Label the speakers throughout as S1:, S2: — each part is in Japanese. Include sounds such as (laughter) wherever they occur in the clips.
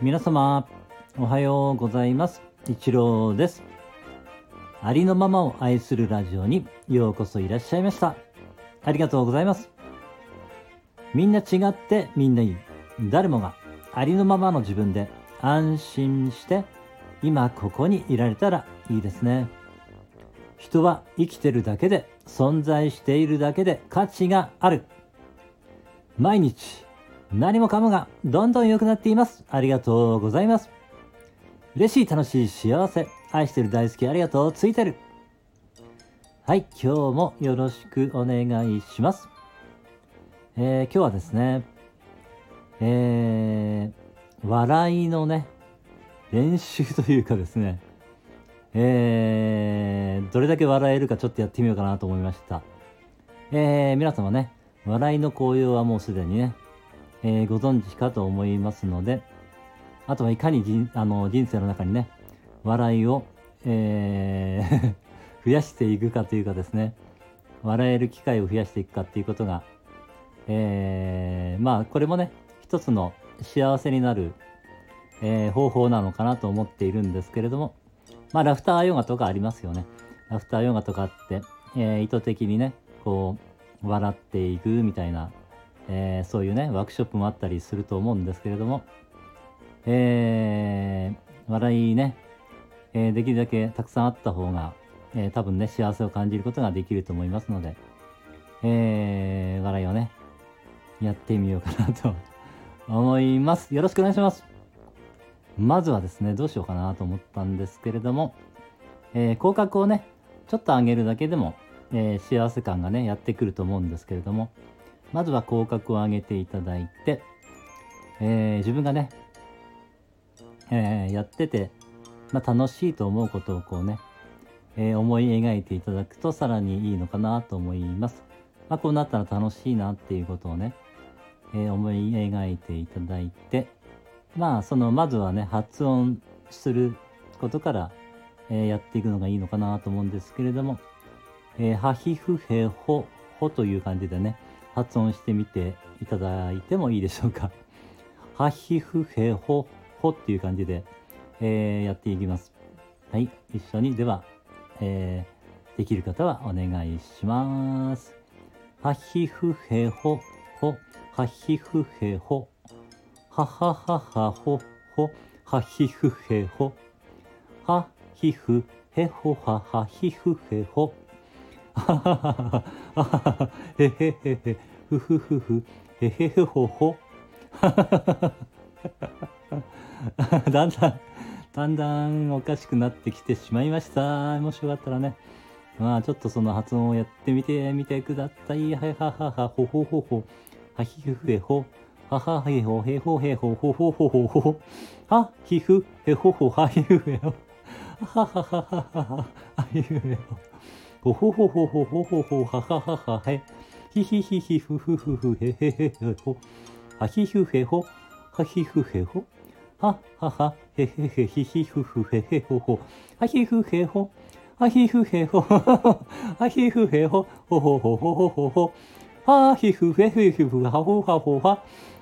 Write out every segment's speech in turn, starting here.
S1: 皆様おはようございます。一郎です。ありのままを愛するラジオにようこそいらっしゃいました。ありがとうございます。みんな違ってみんないい誰もがありのままの自分で安心して今ここにいられたらいいですね。人は生きてるだけで存在しているだけで価値がある。毎日何もかもがどんどん良くなっています。ありがとうございます。嬉しい楽しい幸せ。愛してる大好きありがとうついてる。はい今日もよろしくお願いします。えー、今日はですねえー、笑いのね練習というかですねえー、どれだけ笑えるかちょっとやってみようかなと思いました。えー、皆様ね、笑いの効用はもうすでにね、えー、ご存知かと思いますので、あとはいかに人あの人生の中にね、笑いを、えー (laughs) 増やしていくかというかですね、笑える機会を増やしていくかっていうことが、えー、まあこれもね、一つの幸せになる、えー、方法なのかなと思っているんですけれども、まあ、ラフターヨガとかありますよね。ラフターヨガとかって、えー、意図的にね、こう、笑っていくみたいな、えー、そういうね、ワークショップもあったりすると思うんですけれども、えー、笑いね、え、できるだけたくさんあった方が、え、多分ね、幸せを感じることができると思いますので、えー、笑いをね、やってみようかなと思います。よろしくお願いします。まずはですね、どうしようかなと思ったんですけれども、えー、口角をね、ちょっと上げるだけでも、えー、幸せ感がね、やってくると思うんですけれども、まずは口角を上げていただいて、えー、自分がね、えやってて、まあ、楽しいと思うことをこうね、え思い描いていただくとさらにいいのかなと思います。まあ、こうなったら楽しいなっていうことをね、え思い描いていただいて、まあそのまずはね発音することから、えー、やっていくのがいいのかなと思うんですけれども、えー、ハヒフヘホホという感じでね発音してみていただいてもいいでしょうか。ハヒフヘホホっていう感じで、えー、やっていきます。はい、一緒にでは、えー、できる方はお願いします。ハヒフヘホホハヒフヘホははははほほはひふへほ。はひふへほははひふへほ。はははははへへへへふふふふへへへほほだんだんだんだんおかしくなってきてしまいましたもしよかったらねまあちょっとその発音をやってみてみてくださいはいはははほほほほはひふへほははへほへほへほほほほほほはひふへほほはひふへほははははははひふへほほほほほほほほははははへひひひひふふふふへへへへほはひふへほはひふへほはははへへへひひふふへへほほはひふへほはひふへほはひふへほほほほほほほほはひふへへふはほはほは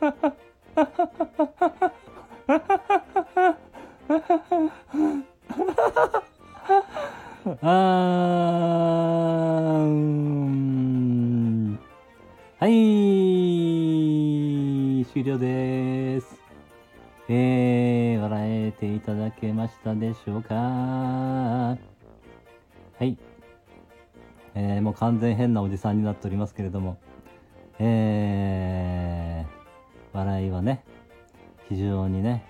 S1: あはい終了です。えー、笑えていただけましたでしょうか？はい。えー、もう完全変なおじさんになっておりますけれども、えー、笑いはね、非常にね、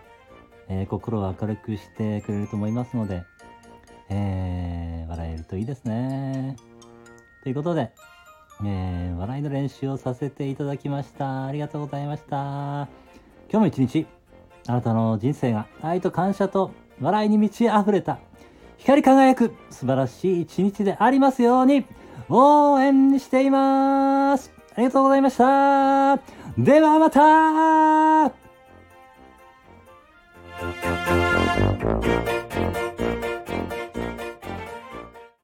S1: えー、心を明るくしてくれると思いますので、えー、笑えるといいですね。ということで、えー、笑いの練習をさせていただきました。ありがとうございました。今日も一日、あなたの人生が愛と感謝と笑いに満ち溢れた、光り輝く素晴らしい一日でありますように、応援しています。ありがとうございました。ではまた